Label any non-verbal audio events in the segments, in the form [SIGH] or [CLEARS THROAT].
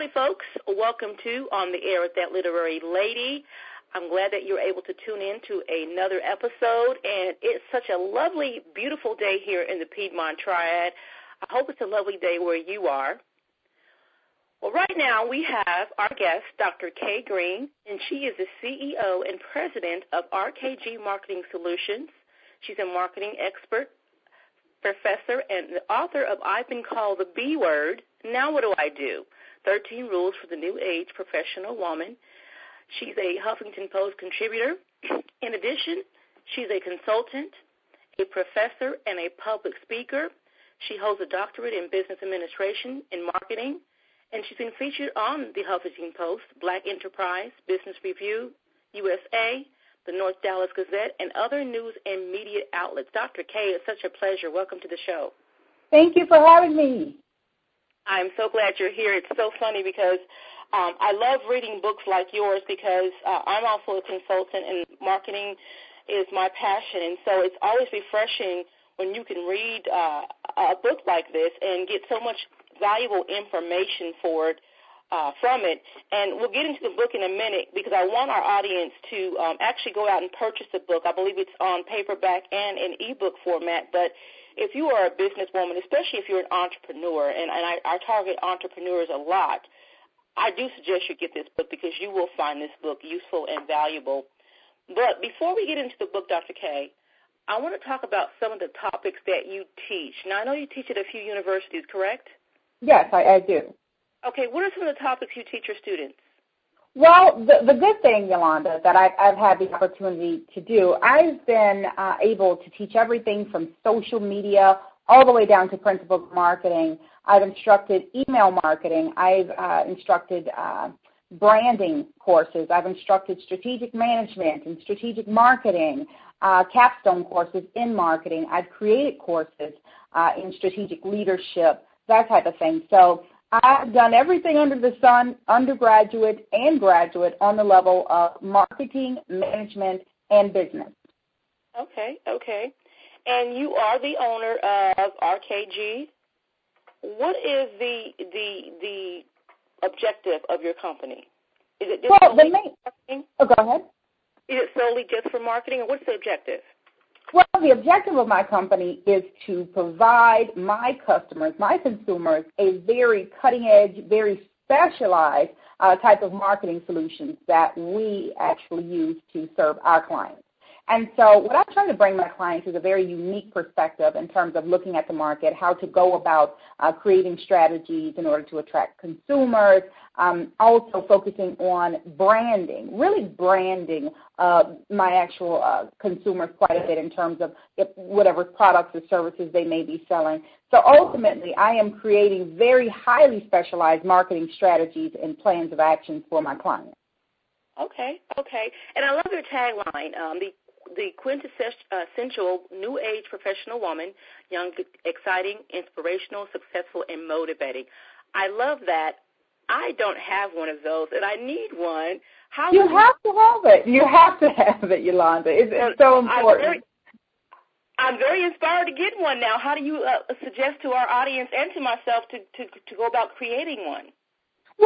Howdy, folks. Welcome to On the Air with That Literary Lady. I'm glad that you're able to tune in to another episode, and it's such a lovely, beautiful day here in the Piedmont Triad. I hope it's a lovely day where you are. Well, right now we have our guest, Dr. Kay Green, and she is the CEO and president of RKG Marketing Solutions. She's a marketing expert, professor, and the author of I've Been Called the B Word. Now What Do I Do? 13 Rules for the New Age Professional Woman. She's a Huffington Post contributor. [CLEARS THROAT] In addition, she's a consultant, a professor, and a public speaker. She holds a doctorate in business administration and marketing, and she's been featured on the Huffington Post, Black Enterprise, Business Review, USA, the North Dallas Gazette, and other news and media outlets. Dr. Kay, it's such a pleasure. Welcome to the show. Thank you for having me. I'm so glad you're here. It's so funny because um, I love reading books like yours because uh, I'm also a consultant and marketing is my passion. And so it's always refreshing when you can read uh, a book like this and get so much valuable information for it. Uh, from it, and we'll get into the book in a minute because I want our audience to um, actually go out and purchase the book. I believe it's on paperback and in ebook format, but if you are a businesswoman, especially if you're an entrepreneur, and, and I, I target entrepreneurs a lot, I do suggest you get this book because you will find this book useful and valuable. But before we get into the book, Dr. Kay, I want to talk about some of the topics that you teach. Now, I know you teach at a few universities, correct? Yes, I, I do. Okay, what are some of the topics you teach your students? Well, the, the good thing, Yolanda, that I've, I've had the opportunity to do, I've been uh, able to teach everything from social media all the way down to principles marketing. I've instructed email marketing. I've uh, instructed uh, branding courses. I've instructed strategic management and strategic marketing, uh, capstone courses in marketing. I've created courses uh, in strategic leadership, that type of thing. So I've done everything under the sun, undergraduate and graduate, on the level of marketing, management, and business. Okay, okay. And you are the owner of RKG. What is the the the objective of your company? Is it just well, the main, marketing? Oh, go ahead. Is it solely just for marketing, or what's the objective? Well, the objective of my company is to provide my customers, my consumers, a very cutting edge, very specialized uh, type of marketing solutions that we actually use to serve our clients. And so what I'm trying to bring my clients is a very unique perspective in terms of looking at the market, how to go about uh, creating strategies in order to attract consumers, um, also focusing on branding, really branding uh, my actual uh, consumers quite a bit in terms of whatever products or services they may be selling. So ultimately, I am creating very highly specialized marketing strategies and plans of action for my clients. Okay, okay. And I love your tagline, um, the the quintessential new age professional woman, young, exciting, inspirational, successful, and motivating. I love that. I don't have one of those, and I need one. How you have to have it. You have to have it, Yolanda. It's, it's so important. I'm very, I'm very inspired to get one now. How do you uh, suggest to our audience and to myself to, to to go about creating one?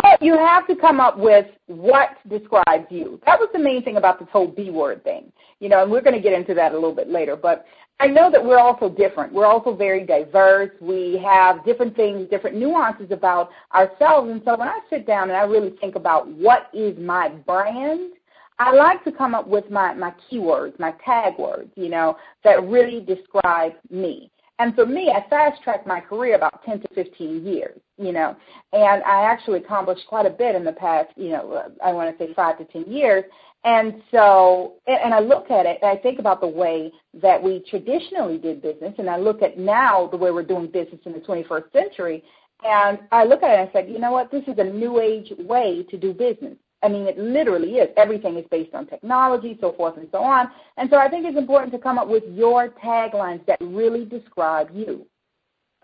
Well, you have to come up with what describes you. That was the main thing about this whole B word thing. You know, and we're going to get into that a little bit later. But I know that we're also different. We're also very diverse. We have different things, different nuances about ourselves. And so when I sit down and I really think about what is my brand, I like to come up with my, my keywords, my tag words, you know, that really describe me. And for me, I fast tracked my career about 10 to 15 years, you know, and I actually accomplished quite a bit in the past, you know, I want to say five to 10 years. And so, and I look at it and I think about the way that we traditionally did business, and I look at now the way we're doing business in the 21st century, and I look at it and I said, you know what, this is a new age way to do business. I mean, it literally is. Everything is based on technology, so forth and so on. And so I think it's important to come up with your taglines that really describe you.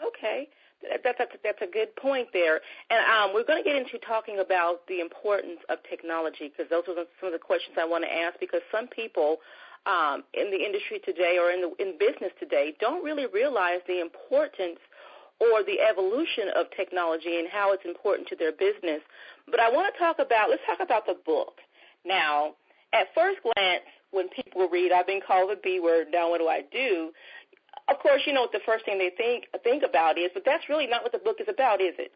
Okay. That's, that's, that's a good point there. And um, we're going to get into talking about the importance of technology because those are some of the questions I want to ask because some people um, in the industry today or in, the, in business today don't really realize the importance or the evolution of technology and how it's important to their business. But I want to talk about, let's talk about the book. Now, at first glance, when people read, I've been called the B word, now what do I do? Of course, you know what the first thing they think think about is, but that's really not what the book is about, is it?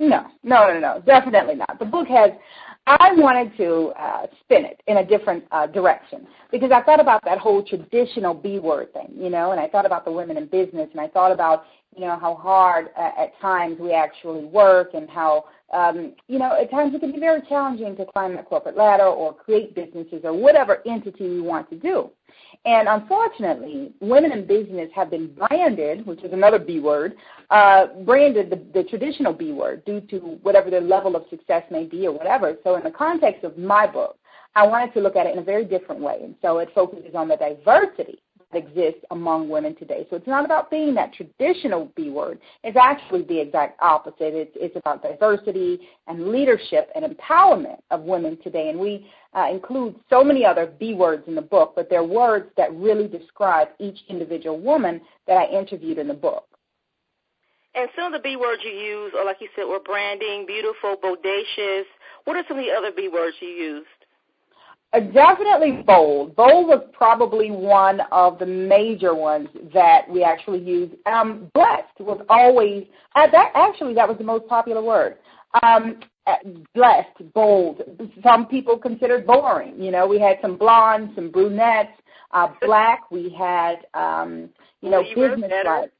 No, no, no, no, definitely not. The book has, I wanted to uh, spin it in a different uh, direction because I thought about that whole traditional B word thing, you know, and I thought about the women in business and I thought about, you know, how hard uh, at times we actually work and how, um, you know, at times it can be very challenging to climb the corporate ladder or create businesses or whatever entity we want to do. And unfortunately, women in business have been branded, which is another B word, uh, branded the, the traditional B word due to whatever their level of success may be or whatever. So in the context of my book, I wanted to look at it in a very different way. And so it focuses on the diversity exists among women today. So it's not about being that traditional B word. It's actually the exact opposite. It's, it's about diversity and leadership and empowerment of women today. And we uh, include so many other B words in the book, but they're words that really describe each individual woman that I interviewed in the book. And some of the B words you use, or like you said, were branding, beautiful, bodacious. What are some of the other B words you used? Uh, definitely bold. Bold was probably one of the major ones that we actually used. Um, blessed was always uh, that. Actually, that was the most popular word. Um, uh, blessed, bold. Some people considered boring. You know, we had some blondes, some brunettes, uh, black. We had, um, you know, business like.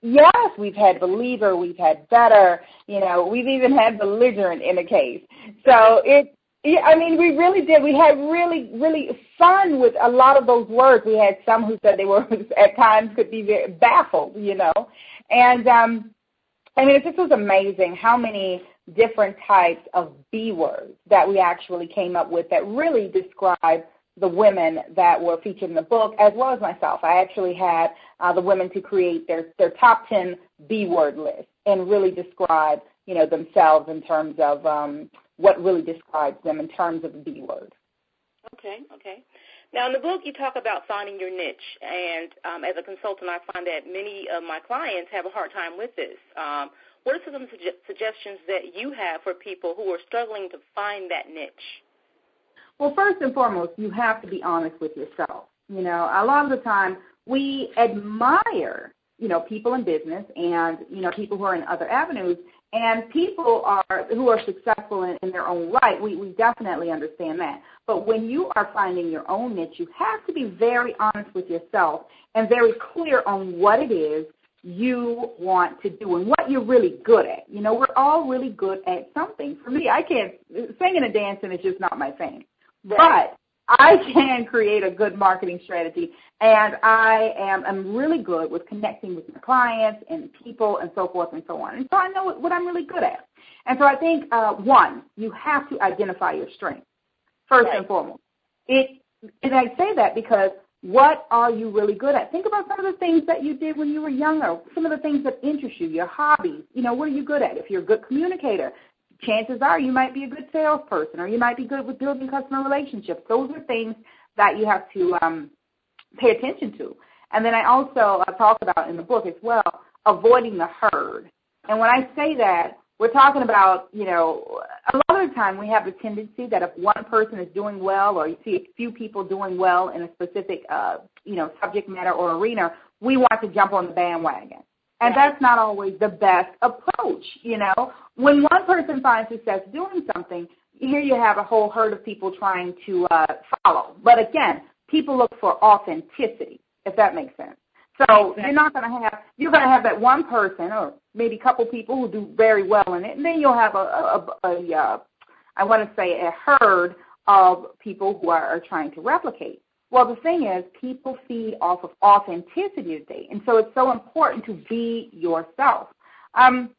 Yes, we've had believer, we've had better, you know, we've even had belligerent in a case. So [LAUGHS] it yeah, I mean, we really did. We had really, really fun with a lot of those words. We had some who said they were [LAUGHS] at times could be very baffled, you know. And um, I mean, it just was amazing how many different types of B words that we actually came up with that really describe the women that were featured in the book, as well as myself. I actually had uh, the women to create their their top ten B word list and really describe, you know, themselves in terms of um, what really describes them in terms of the B word. Okay, okay. Now, in the book, you talk about finding your niche, and um, as a consultant, I find that many of my clients have a hard time with this. Um, what are some suge- suggestions that you have for people who are struggling to find that niche? Well, first and foremost, you have to be honest with yourself. You know, a lot of the time we admire, you know, people in business and, you know, people who are in other avenues, and people are who are successful in, in their own right, we, we definitely understand that. But when you are finding your own niche, you have to be very honest with yourself and very clear on what it is you want to do and what you're really good at. You know, we're all really good at something. For me, I can't singing and dancing is just not my thing. Right. I can create a good marketing strategy, and I am I'm really good with connecting with my clients and people and so forth and so on. And so I know what I'm really good at. And so I think uh, one, you have to identify your strengths first right. and foremost. It and I say that because what are you really good at? Think about some of the things that you did when you were younger, some of the things that interest you, your hobbies. You know, what are you good at? If you're a good communicator, chances are you might be a good salesperson or you might be good with building customer relationships. Those are things that you have to um, pay attention to. And then I also uh, talk about in the book as well avoiding the herd. And when I say that, we're talking about, you know, a lot of the time we have a tendency that if one person is doing well or you see a few people doing well in a specific, uh, you know, subject matter or arena, we want to jump on the bandwagon. And that's not always the best approach, you know. When one person finds success doing something, here you have a whole herd of people trying to uh, follow. But again, people look for authenticity, if that makes sense. So you're not going to have you're going to have that one person or maybe a couple people who do very well in it, and then you'll have a a, a, a uh, I want to say a herd of people who are, are trying to replicate. Well, the thing is, people feed off of authenticity today, and so it's so important to be yourself. Um,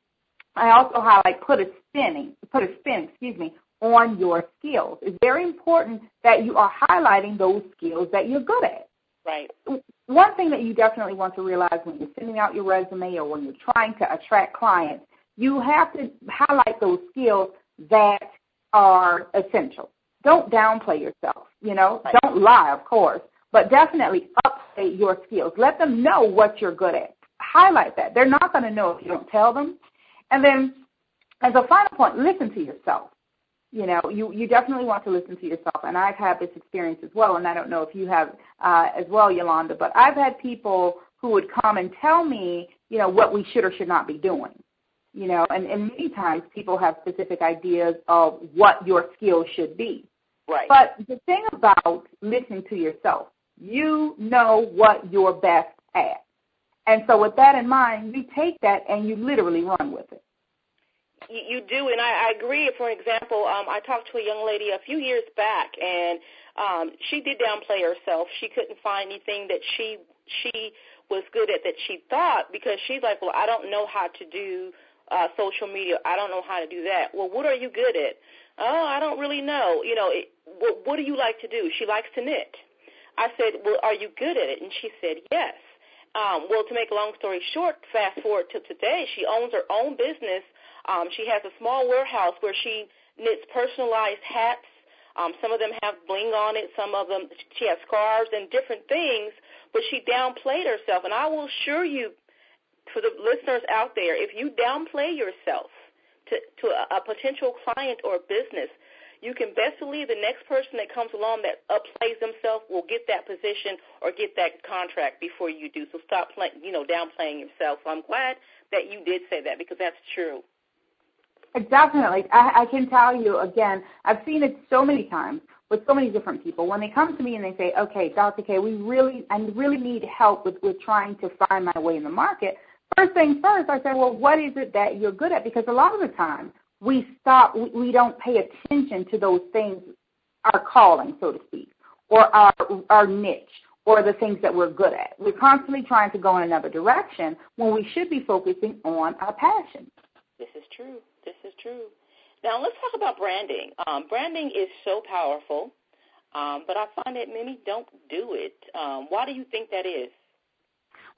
I also highlight put a spinning, put a spin, excuse me, on your skills. It's very important that you are highlighting those skills that you're good at. Right. One thing that you definitely want to realize when you're sending out your resume or when you're trying to attract clients, you have to highlight those skills that are essential. Don't downplay yourself. You know, don't lie, of course, but definitely update your skills. Let them know what you're good at. highlight that. They're not going to know if you don't tell them. And then as a final point, listen to yourself. You know, you, you definitely want to listen to yourself. And I've had this experience as well, and I don't know if you have uh, as well, Yolanda, but I've had people who would come and tell me, you know, what we should or should not be doing. You know, and, and many times people have specific ideas of what your skills should be. Right. But the thing about listening to yourself, you know what you're best at. And so with that in mind, you take that and you literally run with it. You, do, and I, I agree. For example, um, I talked to a young lady a few years back, and um, she did downplay herself. She couldn't find anything that she she was good at that she thought because she's like, well, I don't know how to do uh, social media. I don't know how to do that. Well, what are you good at? Oh, I don't really know. You know, it, what, what do you like to do? She likes to knit. I said, well, are you good at it? And she said, yes. Um, well, to make a long story short, fast forward to today, she owns her own business. Um, she has a small warehouse where she knits personalized hats. Um, some of them have bling on it. Some of them she has scarves and different things. But she downplayed herself, and I will assure you, for the listeners out there, if you downplay yourself to, a, a potential client or business, you can best believe the next person that comes along that upplays themselves will get that position or get that contract before you do. So stop playing, you know, downplaying yourself. So I'm glad that you did say that because that's true. Definitely. I, I can tell you again, I've seen it so many times with so many different people. When they come to me and they say, okay, Dr. K, we really, I really need help with, with trying to find my way in the market. First things first, I say, well, what is it that you're good at? Because a lot of the time, we stop, we, we don't pay attention to those things, our calling, so to speak, or our, our niche, or the things that we're good at. We're constantly trying to go in another direction when we should be focusing on our passion. This is true. This is true. Now let's talk about branding. Um, branding is so powerful, um, but I find that many don't do it. Um, why do you think that is?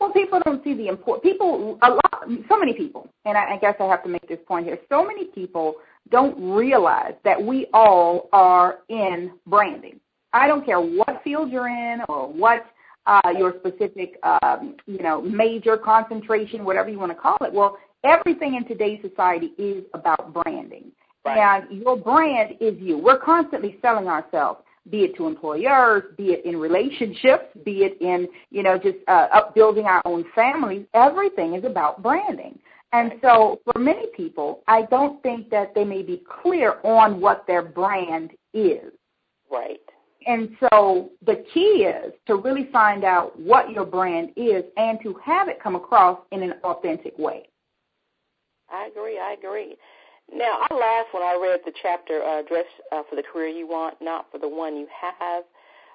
Well, people don't see the import. People, a lot, so many people, and I, I guess I have to make this point here. So many people don't realize that we all are in branding. I don't care what field you're in or what uh, your specific, um, you know, major concentration, whatever you want to call it. Well, everything in today's society is about branding. Right. And your brand is you. We're constantly selling ourselves be it to employers, be it in relationships, be it in, you know, just uh, upbuilding our own families. Everything is about branding. And so for many people, I don't think that they may be clear on what their brand is. Right. And so the key is to really find out what your brand is and to have it come across in an authentic way. I agree. I agree. Now, I laughed when I read the chapter, uh, Dress uh, for the Career You Want, Not for the One You Have,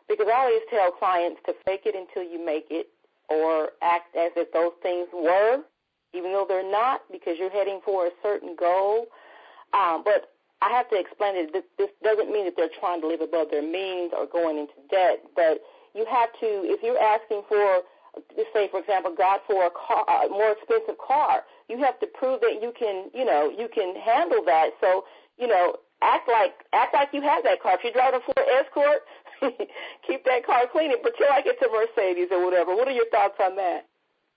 because I always tell clients to fake it until you make it or act as if those things were, even though they're not, because you're heading for a certain goal. Um, but I have to explain that this, this doesn't mean that they're trying to live above their means or going into debt, but you have to, if you're asking for let's say, for example, God for a car, a more expensive car, you have to prove that you can, you know, you can handle that. So, you know, act like act like you have that car. If you drive a Ford Escort, [LAUGHS] keep that car clean and pretend like it's a Mercedes or whatever. What are your thoughts on that?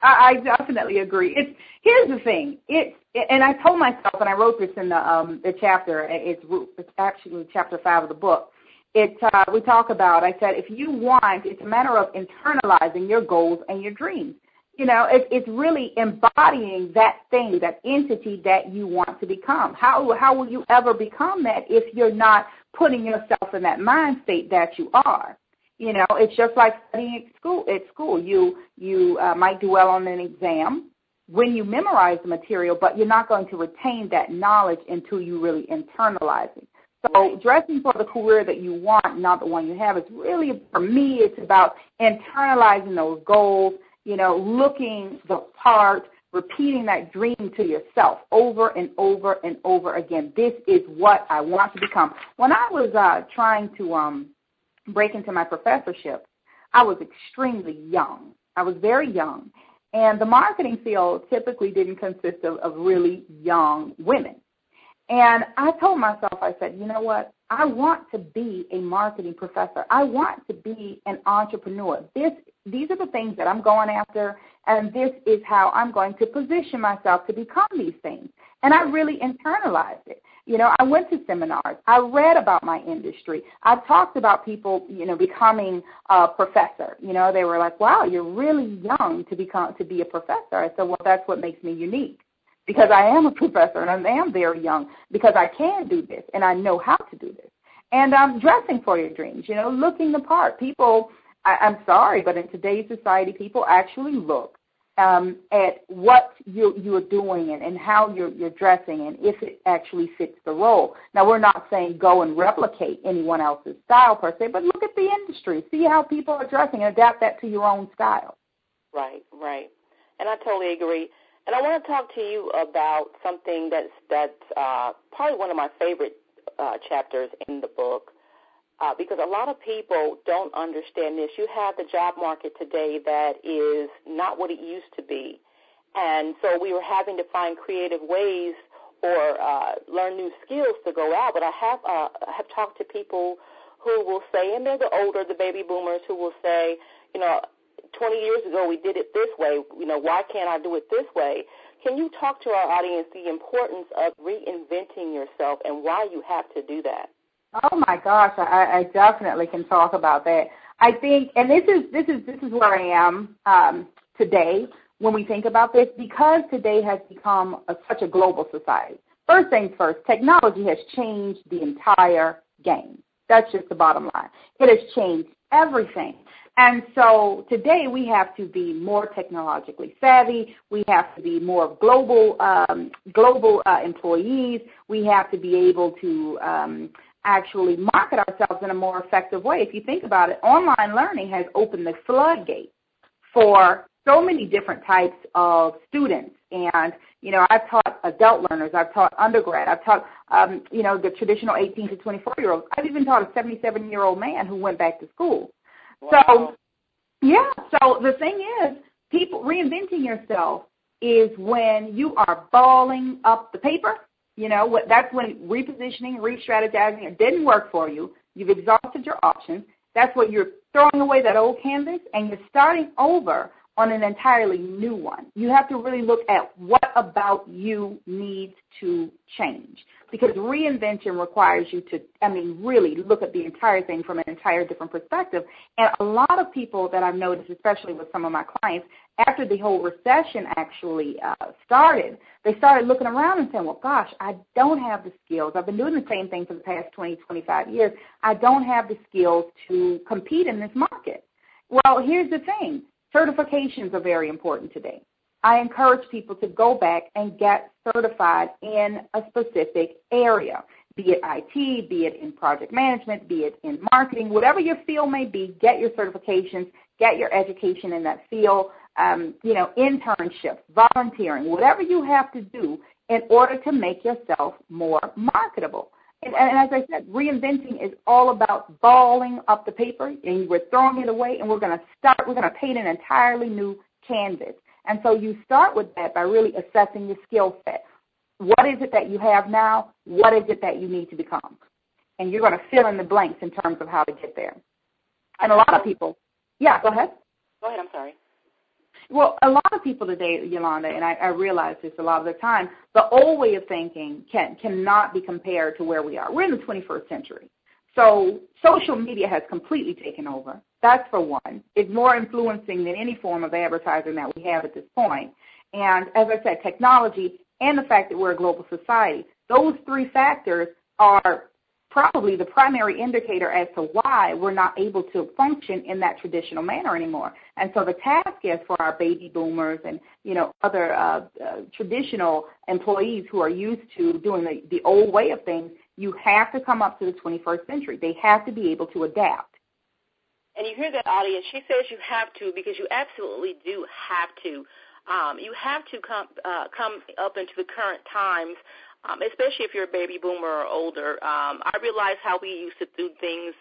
I, I definitely agree. It's here's the thing. It's and I told myself, and I wrote this in the um the chapter. It's it's actually chapter five of the book it uh, we talk about. I said if you want, it's a matter of internalizing your goals and your dreams. You know, it, it's really embodying that thing, that entity that you want to become. How how will you ever become that if you're not putting yourself in that mind state that you are? You know, it's just like studying at school. At school, you you uh, might do well on an exam when you memorize the material, but you're not going to retain that knowledge until you really internalize it. So dressing for the career that you want, not the one you have, is really for me. It's about internalizing those goals. You know, looking the part, repeating that dream to yourself over and over and over again. This is what I want to become. When I was uh, trying to um, break into my professorship, I was extremely young. I was very young, and the marketing field typically didn't consist of, of really young women. And I told myself, I said, you know what? I want to be a marketing professor. I want to be an entrepreneur. This, these are the things that I'm going after, and this is how I'm going to position myself to become these things. And I really internalized it. You know, I went to seminars. I read about my industry. I talked about people, you know, becoming a professor. You know, they were like, "Wow, you're really young to become to be a professor." I said, "Well, that's what makes me unique." Because I am a professor and I am very young because I can do this and I know how to do this. And I'm dressing for your dreams, you know, looking the part. People, I, I'm sorry, but in today's society, people actually look um, at what you, you're doing and, and how you're, you're dressing and if it actually fits the role. Now, we're not saying go and replicate anyone else's style per se, but look at the industry. See how people are dressing and adapt that to your own style. Right, right. And I totally agree. And I want to talk to you about something that's that's uh, probably one of my favorite uh, chapters in the book, uh, because a lot of people don't understand this. You have the job market today that is not what it used to be. And so we were having to find creative ways or uh, learn new skills to go out. But I have uh, have talked to people who will say, and they're the older, the baby boomers, who will say, you know, 20 years ago we did it this way. You know, why can't I do it this way? Can you talk to our audience the importance of reinventing yourself and why you have to do that? Oh my gosh, I, I definitely can talk about that. I think, and this is this is this is where I am um, today when we think about this, because today has become a, such a global society. First things first, technology has changed the entire game. That's just the bottom line. It has changed everything. And so today we have to be more technologically savvy. We have to be more global um, global uh, employees. We have to be able to um, actually market ourselves in a more effective way. If you think about it, online learning has opened the floodgate for so many different types of students. And, you know, I've taught adult learners, I've taught undergrad, I've taught, um, you know, the traditional 18 to 24 year olds. I've even taught a 77 year old man who went back to school. Wow. So, yeah, so the thing is, people reinventing yourself is when you are balling up the paper you know, what, that's when repositioning, re-strategizing, it didn't work for you. You've exhausted your options. That's what you're throwing away that old canvas and you're starting over on an entirely new one. You have to really look at what about you needs to change. Because reinvention requires you to, I mean, really look at the entire thing from an entire different perspective. And a lot of people that I've noticed, especially with some of my clients, after the whole recession actually uh, started, they started looking around and saying, well, gosh, I don't have the skills. I've been doing the same thing for the past 20, 25 years. I don't have the skills to compete in this market. Well, here's the thing Certifications are very important today. I encourage people to go back and get certified in a specific area, be it IT, be it in project management, be it in marketing, whatever your field may be, get your certifications, get your education in that field, um, you know, internships, volunteering, whatever you have to do in order to make yourself more marketable. And, and, as I said, reinventing is all about balling up the paper, and we're throwing it away, and we're going to start. We're going to paint an entirely new canvas. And so you start with that by really assessing your skill set. What is it that you have now? What is it that you need to become? And you're going to fill in the blanks in terms of how to get there. And a lot of people, yeah, go ahead. Go ahead. I'm sorry. Well, a lot of people today, Yolanda, and I, I realize this a lot of the time, the old way of thinking can cannot be compared to where we are. We're in the 21st century. So social media has completely taken over. That's for one. It's more influencing than any form of advertising that we have at this point. And as I said, technology and the fact that we're a global society, those three factors are probably the primary indicator as to why we're not able to function in that traditional manner anymore. And so the task is for our baby boomers and you know other uh, uh, traditional employees who are used to doing the, the old way of things. You have to come up to the 21st century. They have to be able to adapt. And you hear that audience. She says you have to because you absolutely do have to. Um, you have to come uh, come up into the current times um, especially if you're a baby boomer or older. Um, I realize how we used to do things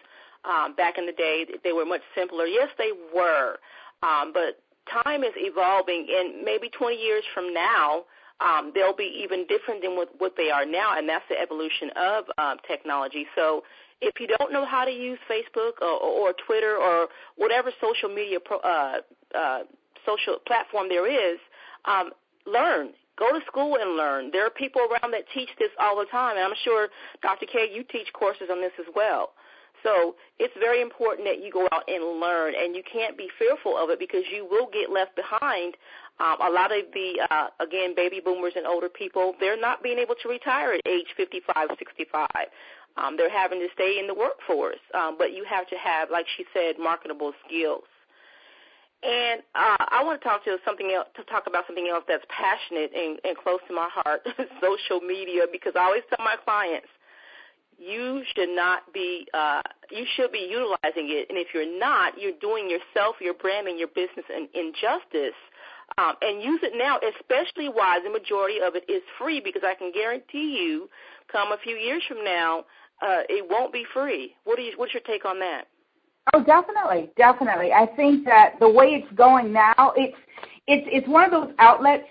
um, back in the day. They were much simpler. Yes, they were, um, but time is evolving, and maybe 20 years from now, um, they'll be even different than what, what they are now, and that's the evolution of um, technology. So if you don't know how to use Facebook or, or, Twitter or whatever social media pro, uh, uh, social platform there is, um, learn. Go to school and learn. There are people around that teach this all the time, and I'm sure, Dr. K, you teach courses on this as well. So it's very important that you go out and learn, and you can't be fearful of it because you will get left behind. Um, a lot of the, uh, again, baby boomers and older people, they're not being able to retire at age 55, 65. Um, they're having to stay in the workforce, um, but you have to have, like she said, marketable skills. And uh, I want to talk to something else, to talk about something else that's passionate and, and close to my heart, [LAUGHS] social media. Because I always tell my clients, you should not be uh, you should be utilizing it. And if you're not you're doing yourself your brand and your business an injustice. Um, and use it now especially while the majority of it is free because i can guarantee you come a few years from now uh, it won't be free. What you what's your take on that oh definitely definitely i think that the way it's going now it's it's it's one of those outlets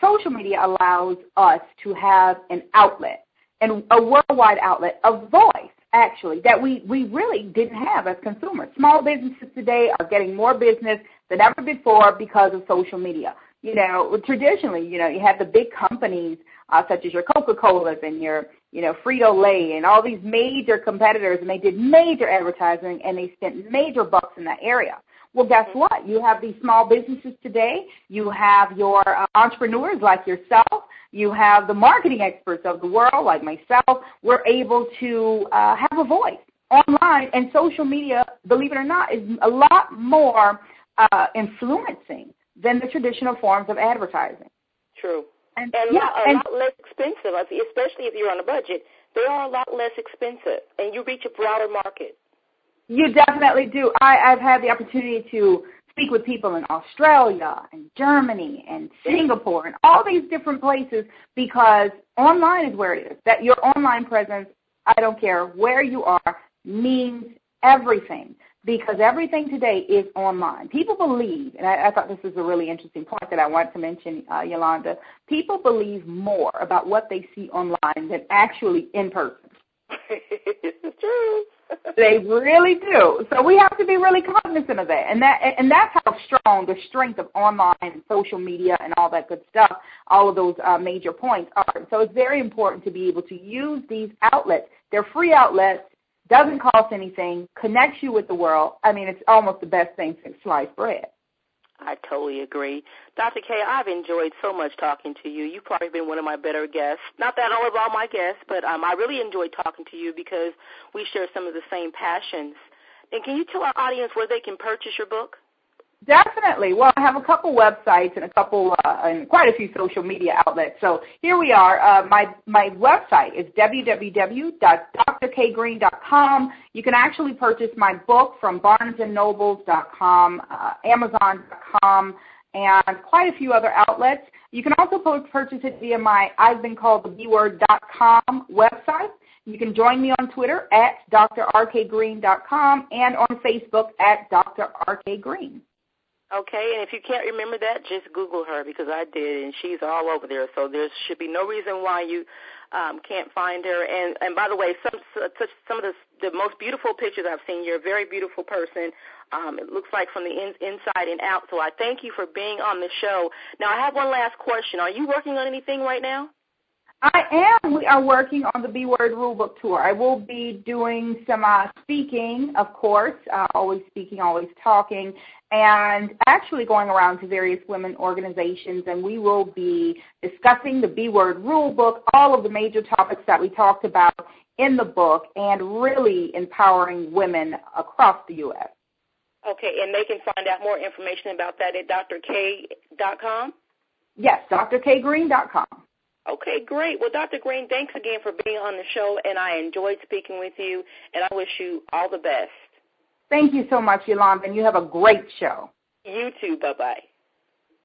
social media allows us to have an outlet and a worldwide outlet a voice actually that we, we really didn't have as consumers. Small businesses today are getting more business than ever before because of social media. You know, traditionally, you know, you have the big companies uh, such as your Coca-Colas and your, you know, Frito-Lay and all these major competitors, and they did major advertising and they spent major bucks in that area. Well, guess what? You have these small businesses today. You have your uh, entrepreneurs like yourself. You have the marketing experts of the world like myself. We're able to uh, have a voice online, and social media, believe it or not, is a lot more uh, influencing than the traditional forms of advertising. True. And, and yeah, a, lot, a lot less expensive, especially if you're on a budget. They are a lot less expensive, and you reach a broader market. You definitely do. I, I've had the opportunity to speak with people in Australia and Germany and Singapore and all these different places because online is where it is. That your online presence, I don't care where you are, means everything because everything today is online. People believe, and I, I thought this was a really interesting point that I wanted to mention, uh, Yolanda. People believe more about what they see online than actually in person. [LAUGHS] it's true. [LAUGHS] they really do. So we have to be really cognizant of that, and that and that's how strong the strength of online and social media and all that good stuff, all of those uh, major points are. So it's very important to be able to use these outlets. They're free outlets, doesn't cost anything, connects you with the world. I mean, it's almost the best thing since sliced bread. I totally agree. Dr. K, I've enjoyed so much talking to you. You've probably been one of my better guests. Not that all of all my guests, but um, I really enjoyed talking to you because we share some of the same passions. And can you tell our audience where they can purchase your book? Definitely. Well, I have a couple websites and a couple uh, and quite a few social media outlets. So here we are. Uh, my my website is www.drkgreen.com. You can actually purchase my book from BarnesandNobles.com, uh, Amazon.com, and quite a few other outlets. You can also purchase it via my I've been called the B bword.com website. You can join me on Twitter at drrkgreen.com and on Facebook at drrkgreen. Okay, and if you can't remember that, just Google her because I did, and she's all over there. So there should be no reason why you um, can't find her. And and by the way, some some of the the most beautiful pictures I've seen. You're a very beautiful person. Um, it looks like from the in, inside and out. So I thank you for being on the show. Now I have one last question. Are you working on anything right now? I am. We are working on the B Word Rulebook Tour. I will be doing some uh, speaking, of course, uh, always speaking, always talking, and actually going around to various women organizations, and we will be discussing the B Word Rulebook, all of the major topics that we talked about in the book, and really empowering women across the U.S. Okay, and they can find out more information about that at drk.com? Yes, drkgreen.com. Okay, great. Well, Dr. Green, thanks again for being on the show, and I enjoyed speaking with you, and I wish you all the best. Thank you so much, Yolanda, and you have a great show. You too. Bye-bye.